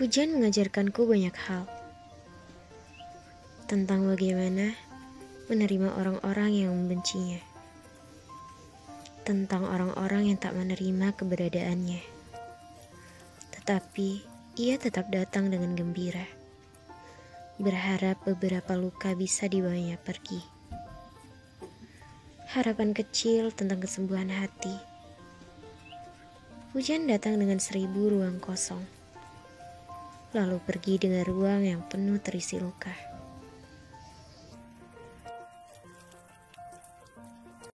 Hujan mengajarkanku banyak hal tentang bagaimana menerima orang-orang yang membencinya, tentang orang-orang yang tak menerima keberadaannya. Tetapi ia tetap datang dengan gembira, berharap beberapa luka bisa dibawanya pergi. Harapan kecil tentang kesembuhan hati. Hujan datang dengan seribu ruang kosong lalu pergi dengan ruang yang penuh terisi luka.